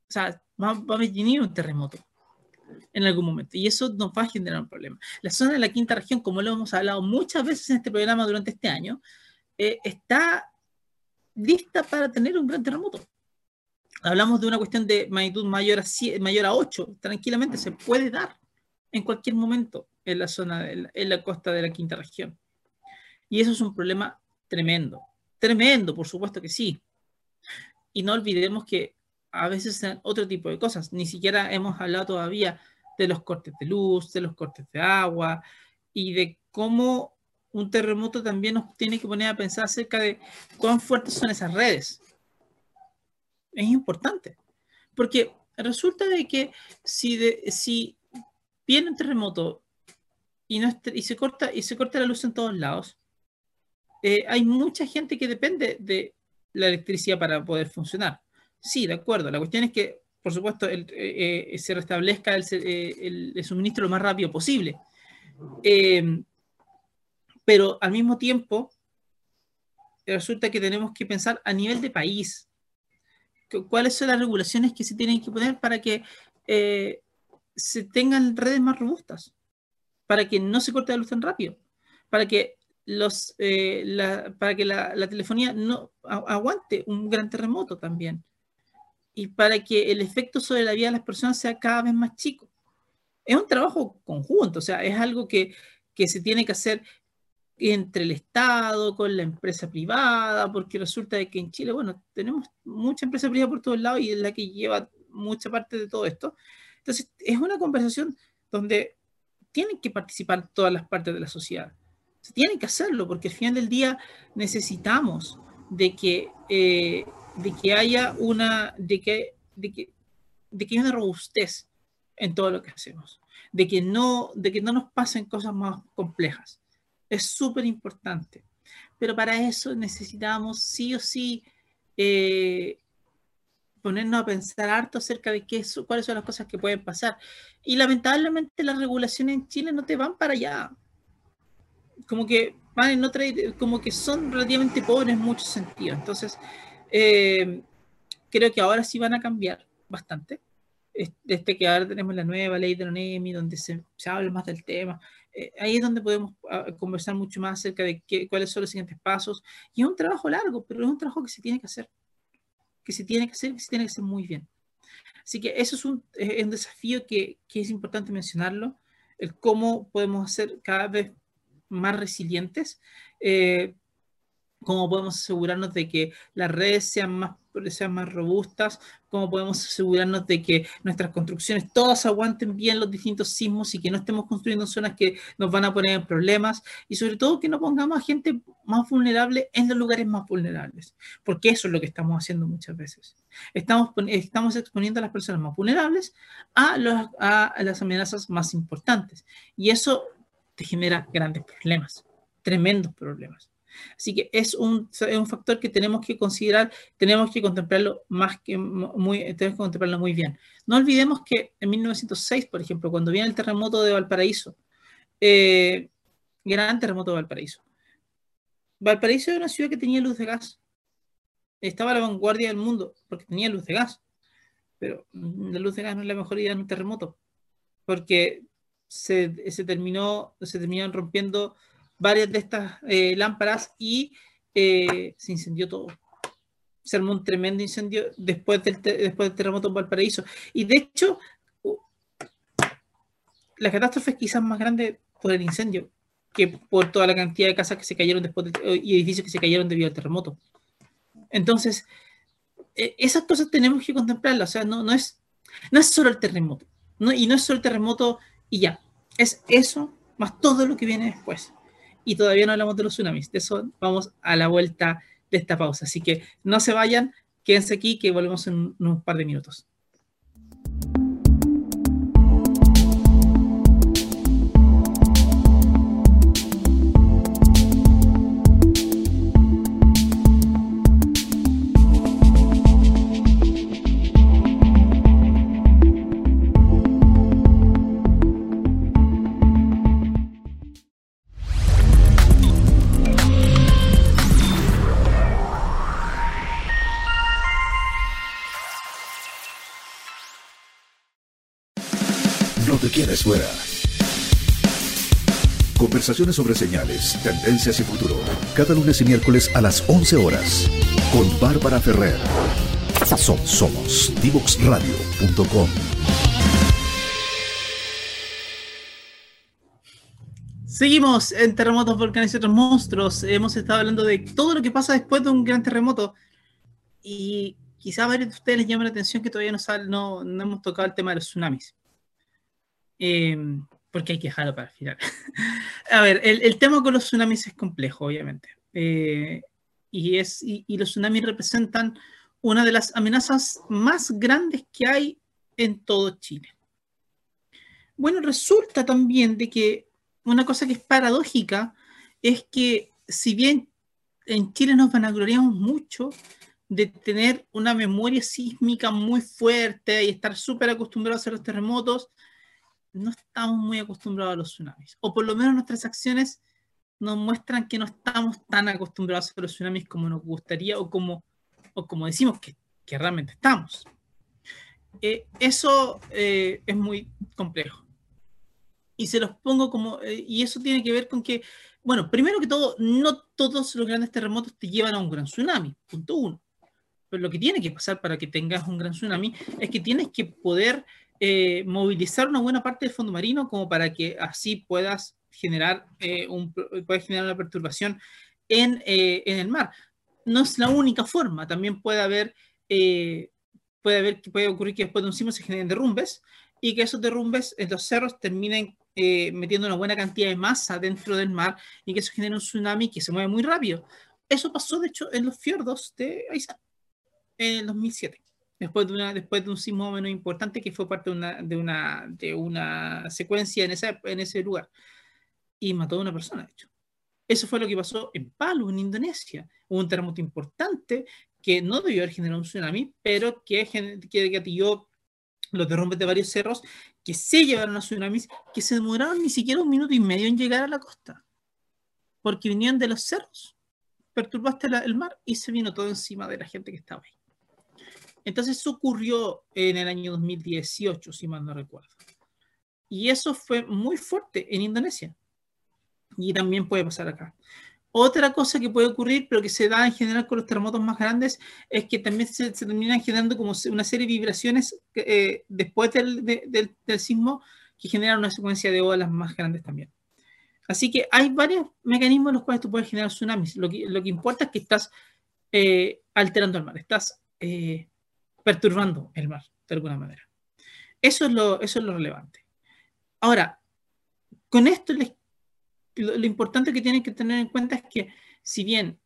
O sea, va, a venir un terremoto en algún momento. Y eso nos va a generar un problema. La zona de la quinta región, como lo hemos hablado muchas veces en este programa durante este año, eh, está lista para tener un gran terremoto. Hablamos de una cuestión de magnitud mayor a, mayor a 8, tranquilamente se puede dar en cualquier momento en la zona, en la costa de la quinta región. Y eso es un problema tremendo, tremendo, por supuesto que sí. Y no olvidemos que a veces otro tipo de cosas. Ni siquiera hemos hablado todavía de los cortes de luz, de los cortes de agua y de cómo un terremoto también nos tiene que poner a pensar acerca de cuán fuertes son esas redes. Es importante, porque resulta de que si, si viene un terremoto y, no, y, se corta, y se corta la luz en todos lados, eh, hay mucha gente que depende de la electricidad para poder funcionar. Sí, de acuerdo. La cuestión es que, por supuesto, eh, eh, se restablezca eh, el, suministro lo más rápido posible. Em, pero al mismo tiempo, resulta que tenemos que pensar a nivel de país. ¿Cuáles son las regulaciones que se tienen que poner para que se tengan redes más robustas? Para que no se corte la luz tan rápido. Para que los, para que la, la, telefonía no aguante un gran terremoto también y para que el efecto sobre la vida de las personas sea cada vez más chico. Es un trabajo conjunto, o sea, es algo que, que se tiene que hacer entre el Estado, con la empresa privada, porque resulta que en Chile, bueno, tenemos mucha empresa privada por todos lados y es la que lleva mucha parte de todo esto. Entonces, es una conversación donde tienen que participar todas las partes de la sociedad. Se tienen que hacerlo, porque al final del día necesitamos de que, eh, de que haya una, de que, de que, de que haya robustez en todo lo que hacemos, de que no, de que no nos pasen cosas más complejas es súper importante. Pero para eso necesitamos sí o sí eh, ponernos a pensar harto acerca de qué, cuáles son las cosas que pueden pasar. Y lamentablemente las regulaciones en Chile no te van para allá. Como que van en otra, como que son relativamente pobres en muchos sentidos. Entonces, eh, creo que ahora sí van a cambiar bastante. Desde que ahora tenemos la nueva ley de la NEMI, donde se, se habla más del tema. Eh, ahí es donde podemos ah, conversar mucho más acerca de qué, cuáles son los siguientes pasos. Y es un trabajo largo, pero es un trabajo que se tiene que hacer, que se tiene que hacer, tiene que hacer muy bien. Así que eso es un, un desafío que, que, es importante mencionarlo, el cómo podemos ser cada vez más resilientes, eh, cómo podemos asegurarnos de que las redes sean más sean más robustas, cómo podemos asegurarnos de que nuestras construcciones todas aguanten bien los distintos sismos y que no estemos construyendo zonas que nos van a poner en problemas y sobre todo que no pongamos a gente más vulnerable en los lugares más vulnerables, porque eso es lo que estamos haciendo muchas veces. Estamos, estamos exponiendo a las personas más vulnerables a, los, a las amenazas más importantes y eso te genera grandes problemas, tremendos problemas. Así que es un, es un factor que tenemos que considerar, tenemos que contemplarlo más que muy, tenemos que contemplarlo muy bien. No olvidemos que en 1906, por ejemplo, cuando viene el terremoto de Valparaíso, eh, gran terremoto de Valparaíso. Valparaíso era una ciudad que tenía luz de gas. Estaba a la vanguardia del mundo porque tenía luz de gas. Pero la luz de gas no es la mejor idea en un terremoto. Porque se, se terminó, se terminaron rompiendo varias de estas eh, lámparas y eh, se incendió todo. Se armó un tremendo incendio después del, después del terremoto en Valparaíso. Y de hecho, la catástrofe es quizás más grande por el incendio que por toda la cantidad de casas que se cayeron después y edificios que se cayeron debido al terremoto. Entonces, e, esas cosas tenemos que contemplarlas. O sea, no, no, es, no es solo el terremoto. No, y no es solo el terremoto y ya. Es eso más todo lo que viene después y todavía no hablamos de los tsunamis. De eso vamos a la vuelta de esta pausa. Así que no se vayan, quédense aquí que volvemos en un par de minutos. Conversaciones sobre señales, tendencias y futuro. Cada lunes y miércoles a las 11 horas. Con Bárbara Ferrer. Somos, divoxradio.com. Seguimos en terremotos, volcanes y otros monstruos. Hemos estado hablando de todo lo que pasa después de un gran terremoto. Y quizá a varios de ustedes les llama la atención que todavía no, no hemos tocado el tema de los tsunamis. Em, porque hay que dejarlo para el final. a ver, el, tema con los tsunamis es complejo, obviamente. Eh, y, es, y, los tsunamis representan una de las amenazas más grandes que hay en todo Chile. Bueno, resulta también de que una cosa que es paradójica es que si bien en Chile nos vanagloriamos mucho de tener una memoria sísmica muy fuerte y estar súper acostumbrados a los terremotos, no estamos muy acostumbrados a los tsunamis, o por lo menos nuestras acciones nos muestran que no estamos tan acostumbrados a los tsunamis como nos gustaría o como, o como decimos que, realmente estamos. Eh, eso eh, es muy complejo. Y se los pongo como, eh, y eso tiene que ver con que, bueno, primero que todo, no todos los grandes terremotos te llevan a un gran tsunami, punto uno. Pero lo que tiene que pasar para que tengas un gran tsunami es que tienes que poder eh, movilizar una buena parte del fondo marino como para que así puedas generar, eh, un, generar una perturbación en, eh, en, el mar. No es la única forma, también puede haber, eh, puede haber, puede ocurrir que después de un sismo se generen derrumbes y que esos derrumbes en los cerros terminen metiendo una buena cantidad de masa dentro del mar y que eso genere un tsunami que se mueve muy rápido. Eso pasó, de hecho, en los fiordos de Aysán en el 2007 después de, una, después de un sismo menos importante que fue parte de una, de una, de una secuencia en, esa, en ese lugar. Y mató a una persona, de hecho. Eso fue lo que pasó en Palu, en Indonesia. Hubo un terremoto importante que no debió haber generado un tsunami, pero que, que gatilló los derrumbes de varios cerros que se llevaron a tsunamis que se demoraron ni siquiera un minuto y medio en llegar a la costa. Porque venían de los cerros, perturbaste el mar y se vino todo encima de la gente que estaba ahí. Entonces eso ocurrió en el año 2018, si mal no recuerdo. Y eso fue muy fuerte en Indonesia. Y también puede pasar acá. Otra cosa que puede ocurrir, pero que se da en general con los terremotos más grandes, es que también se, terminan generando como una serie de vibraciones eh, después del, del, sismo que generan una secuencia de olas más grandes también. Así que hay varios mecanismos en los cuales tú puedes generar tsunamis. Lo que, lo que importa es que estás eh, alterando el mar, estás eh, perturbando el mar, de alguna manera. Eso es lo, eso es lo relevante. Ahora, con esto lo, importante que tienen que tener en cuenta es que si bien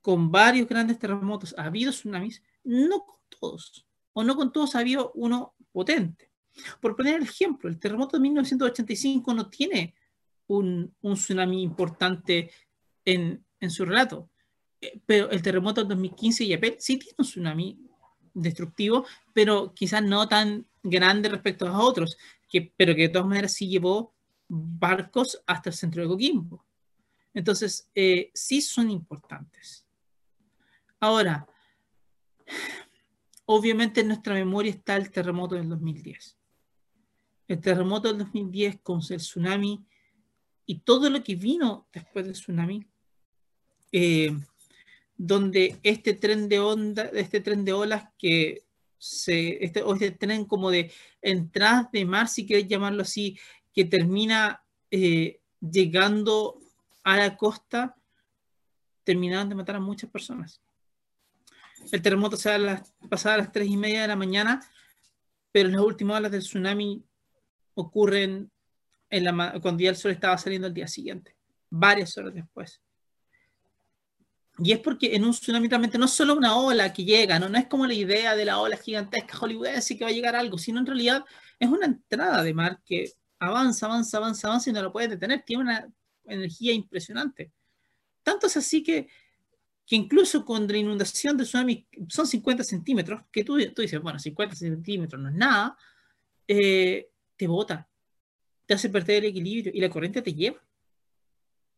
con varios grandes terremotos ha habido tsunamis, no con todos, o no con todos ha habido uno potente. Por poner el ejemplo, el terremoto de 1985 no tiene un, tsunami importante en, en, su relato, eh, pero el terremoto del 2015 y Yapel sí tiene un tsunami destructivo, pero quizás no tan grande respecto a otros, que, pero que de todas maneras sí llevó barcos hasta el centro de Coquimbo. Entonces, eh, sí son importantes. Ahora, obviamente en nuestra memoria está el terremoto del 2010. El terremoto del 2010 con el tsunami y todo lo que vino después del tsunami. Eh, donde este tren de onda, este tren de olas que se, este, o este tren como de entradas de mar, si quieres llamarlo así, que termina eh, llegando a la costa, terminaron de matar a muchas personas. El terremoto se da las, a las tres y media de la mañana, pero las últimas olas del tsunami ocurren en la, cuando ya el sol estaba saliendo el día siguiente, varias horas después. Y es porque en un tsunami realmente no es solo una ola que llega, ¿no? no es como la idea de la ola gigantesca hollywoodense que va a llegar algo, sino en realidad es una entrada de mar que avanza, avanza, avanza, avanza y no lo puedes detener. Tiene una energía impresionante. Tanto es así que, que incluso con la inundación de tsunami son 50 centímetros, que tú, tú dices, bueno, 50 centímetros no es nada, eh, te bota, te hace perder el equilibrio y la corriente te lleva.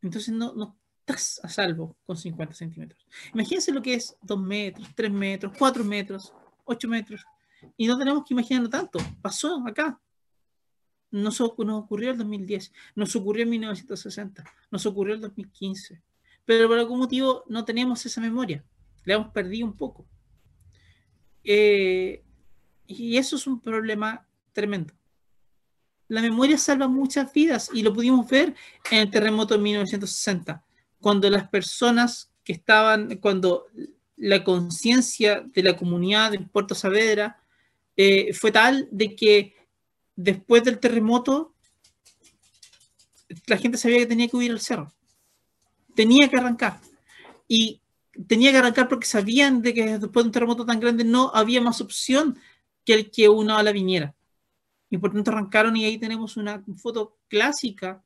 Entonces no, no, estás a salvo con 50 centímetros. Imagínense lo que es 2 metros, 3 metros, 4 metros, 8 metros. Y no tenemos que imaginarlo tanto. Pasó acá. Nos, nos ocurrió el 2010, nos ocurrió en 1960, nos ocurrió el 2015. Pero por algún motivo no tenemos esa memoria. La hemos perdido un poco. Eh, y eso es un problema tremendo la memoria salva muchas vidas y lo pudimos ver en el terremoto de 1960 cuando las personas que estaban, cuando la conciencia de la comunidad de Puerto Saavedra eh, fue tal de que después del terremoto la gente sabía que tenía que huir al cerro. Tenía que arrancar. Y tenía que arrancar porque sabían de que después de un terremoto tan grande no había más opción que el que una ola viniera. Y por tanto arrancaron y ahí tenemos una foto clásica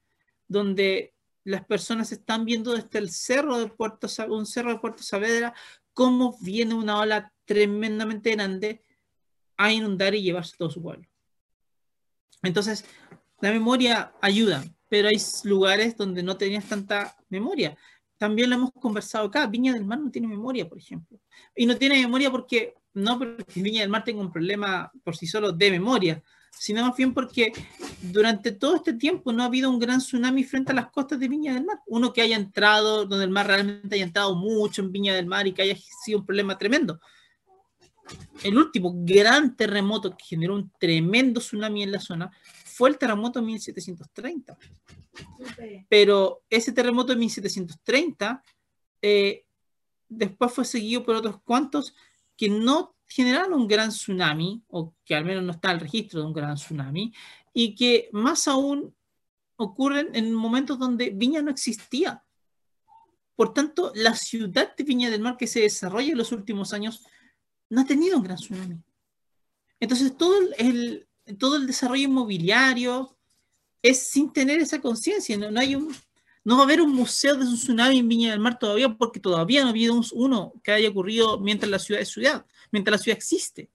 donde las personas están viendo desde el cerro de Puerto, un cerro de Puerto Saavedra cómo viene una ola tremendamente grande a inundar y llevarse todo su pueblo. Entonces, la memoria ayuda, pero hay lugares donde no tenías tanta memoria. También lo hemos conversado acá. Viña del Mar no tiene memoria, por ejemplo. Y no tiene memoria porque, no porque Viña del Mar tenga un problema por sí solo de memoria, sino más bien porque durante todo este tiempo no ha habido un gran tsunami frente a las costas de Viña del Mar. Uno que haya entrado, donde el mar realmente haya entrado mucho en Viña del Mar y que haya sido un problema tremendo. el último gran terremoto que generó un tremendo tsunami en la zona fue el terremoto de 1730. Pero ese terremoto de 1730 eh, después fue seguido por otros cuantos que no generaron un gran tsunami, o que al menos no está el registro de un gran tsunami, y que más aún ocurren en momentos donde Viña no existía. Por tanto, la ciudad de Viña del Mar que se desarrolla en los últimos años no ha tenido un gran tsunami. Entonces, todo el, todo el desarrollo inmobiliario es sin tener esa conciencia. No, hay un, no va a haber un museo de un tsunami en Viña del Mar todavía porque todavía no ha habido uno que haya ocurrido mientras la ciudad es ciudad, mientras la ciudad existe.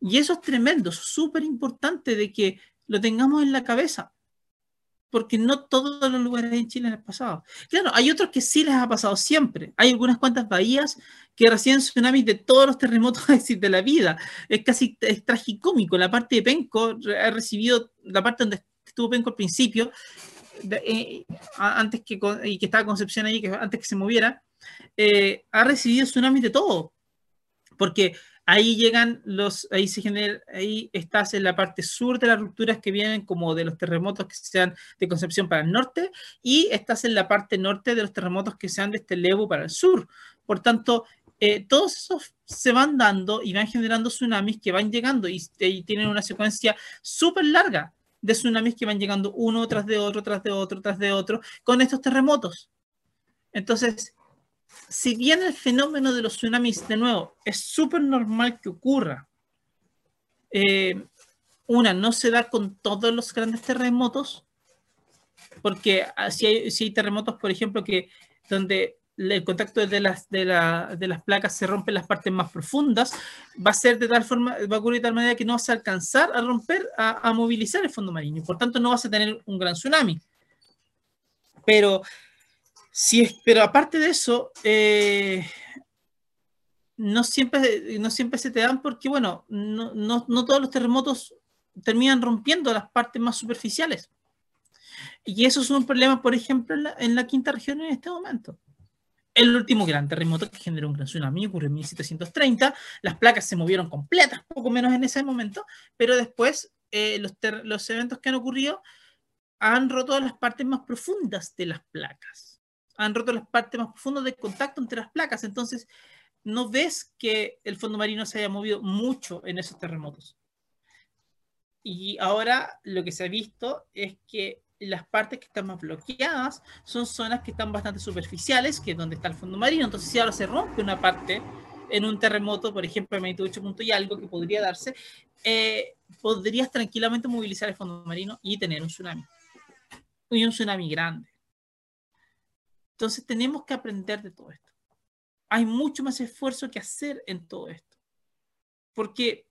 Y eso es tremendo, súper importante de que lo tengamos en la cabeza porque no todos los lugares en Chile les ha pasado. Claro, hay otros que sí les ha pasado siempre. Hay algunas cuantas bahías que reciben tsunamis de todos los terremotos de la vida. Es casi es tragicómico. La parte de Penco ha recibido, la parte donde estuvo Penco al principio, eh, antes que, y que estaba Concepción ahí, que antes que se moviera, eh, ha recibido tsunamis de todo. Porque Ahí llegan los, ahí se genera, ahí estás en la parte sur de las rupturas que vienen como de los terremotos que sean de Concepción para el norte y estás en la parte norte de los terremotos que sean de este Levo para el sur. Por tanto, eh, todos esos se van dando y van generando tsunamis que van llegando y, y tienen una secuencia súper larga de tsunamis que van llegando uno tras de otro, tras de otro, tras de otro, con estos terremotos. Entonces, si bien el fenómeno de los tsunamis, de nuevo, es súper normal que ocurra, eh, una, no se da con todos los grandes terremotos, porque si hay, terremotos, por ejemplo, que donde el contacto de las, placas se rompe en las partes más profundas, va a ser de tal forma, va a ocurrir de tal manera que no vas a alcanzar a romper, a, a movilizar el fondo marino, y por tanto no vas a tener un gran tsunami. Pero Sí, pero aparte de eso, eh, no, siempre, no siempre se te dan porque, bueno, no, no, no, todos los terremotos terminan rompiendo las partes más superficiales. Y eso es un problema, por ejemplo, en la, quinta región en este momento. El último gran terremoto que generó un gran tsunami ocurrió en 1730. Las placas se movieron completas, poco menos en ese momento, pero después eh, los, los eventos que han ocurrido han roto las partes más profundas de las placas han roto las partes más profundas de contacto entre las placas. Entonces, no ves que el fondo marino se haya movido mucho en esos terremotos. Y ahora lo que se ha visto es que las partes que están más bloqueadas son zonas que están bastante superficiales, que es donde está el fondo marino. Entonces, si ahora se rompe una parte en un terremoto, por ejemplo, de magnitud 8 y algo que podría darse, eh, podrías tranquilamente movilizar el fondo marino y tener un tsunami. Y un tsunami grande. Entonces tenemos que aprender de todo esto. Hay mucho más esfuerzo que hacer en todo esto. Porque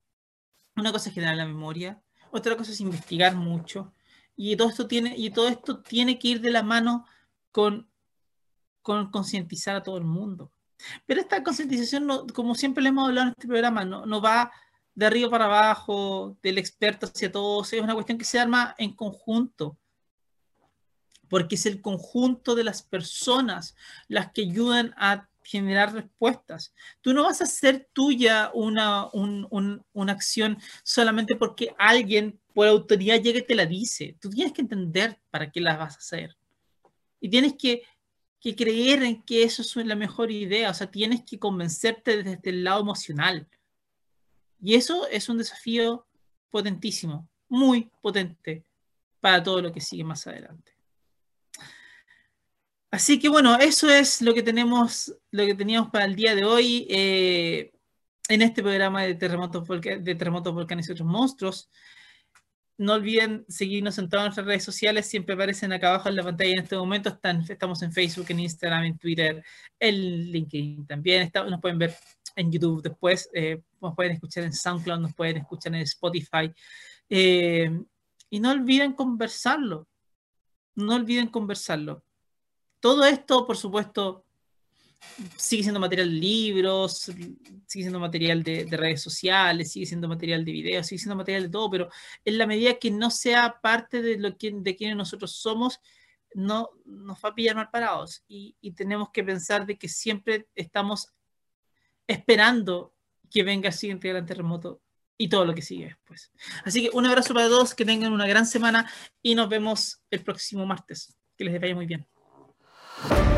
una cosa es generar la memoria, otra cosa es investigar mucho, y todo esto tiene, y todo esto tiene que ir de la mano con, con concientizar a todo el mundo. Pero esta concientización, como siempre le hemos hablado en este programa, no, no va de arriba para abajo, del experto hacia todos, es una cuestión que se arma en conjunto porque es el conjunto de las personas las que ayudan a generar respuestas. Tú no vas a hacer tuya una, una acción solamente porque alguien por autoridad llegue y te la dice. Tú tienes que entender para qué la vas a hacer. Y tienes que, que creer en que eso es la mejor idea. O sea, tienes que convencerte desde el lado emocional. Y eso es un desafío potentísimo, muy potente para todo lo que sigue más adelante. Así que bueno, eso es lo que tenemos, lo que teníamos para el día de hoy eh, en este programa de terremotos, de terremotos volcanes y otros monstruos. No olviden seguirnos en todas nuestras redes sociales, siempre aparecen acá abajo en la pantalla en este momento. Estamos en Facebook, en Instagram, en Twitter, en LinkedIn también. nos pueden ver en YouTube después, eh, nos pueden escuchar en SoundCloud, nos pueden escuchar en Spotify. Eh, y no olviden conversarlo. No olviden conversarlo. Todo esto, por supuesto, sigue siendo material de libros, sigue siendo material de, redes sociales, sigue siendo material de videos, sigue siendo material de todo, pero en la medida que no sea parte de lo que, de quienes nosotros somos, no nos va a pillar mal parados y, tenemos que pensar de que siempre estamos esperando que venga el siguiente gran terremoto y todo lo que sigue después. Así que un abrazo para todos, que tengan una gran semana y nos vemos el próximo martes. Que les vaya muy bien. you